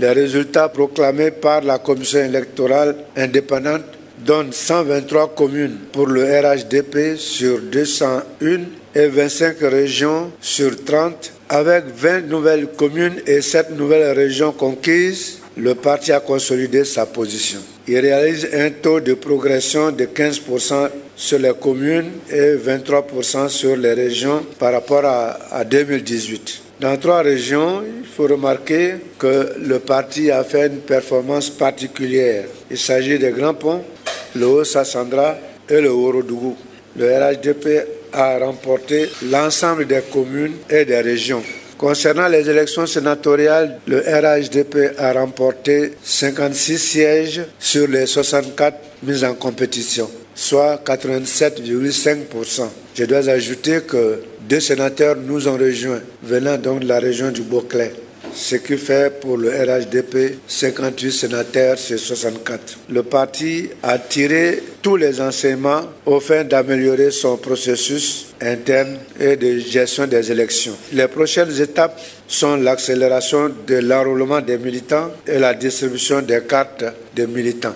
Les résultats proclamés par la commission électorale indépendante donnent 123 communes pour le RHDP sur 201 et 25 régions sur 30. Avec 20 nouvelles communes et 7 nouvelles régions conquises, le parti a consolidé sa position. Il réalise un taux de progression de 15% sur les communes et 23% sur les régions par rapport à, 2018. Dans trois régions, il faut remarquer que le parti a fait une performance particulière. Il s'agit des Grands Ponts, le Haut-Sassandra et le Haut-Rodougou. Le RHDP a remporté l'ensemble des communes et des régions. Concernant les élections sénatoriales, le RHDP a remporté 56 sièges sur les 64 mis en compétition, soit 87,5%. Je dois ajouter que deux sénateurs nous ont rejoints, venant donc de la région du Beauclerc ce qui fait pour le RHDP 58 sénateurs sur 64. Le parti a tiré tous les enseignements au fin d'améliorer son processus interne et de gestion des élections. Les prochaines étapes sont l'accélération de l'enrôlement des militants et la distribution des cartes des militants.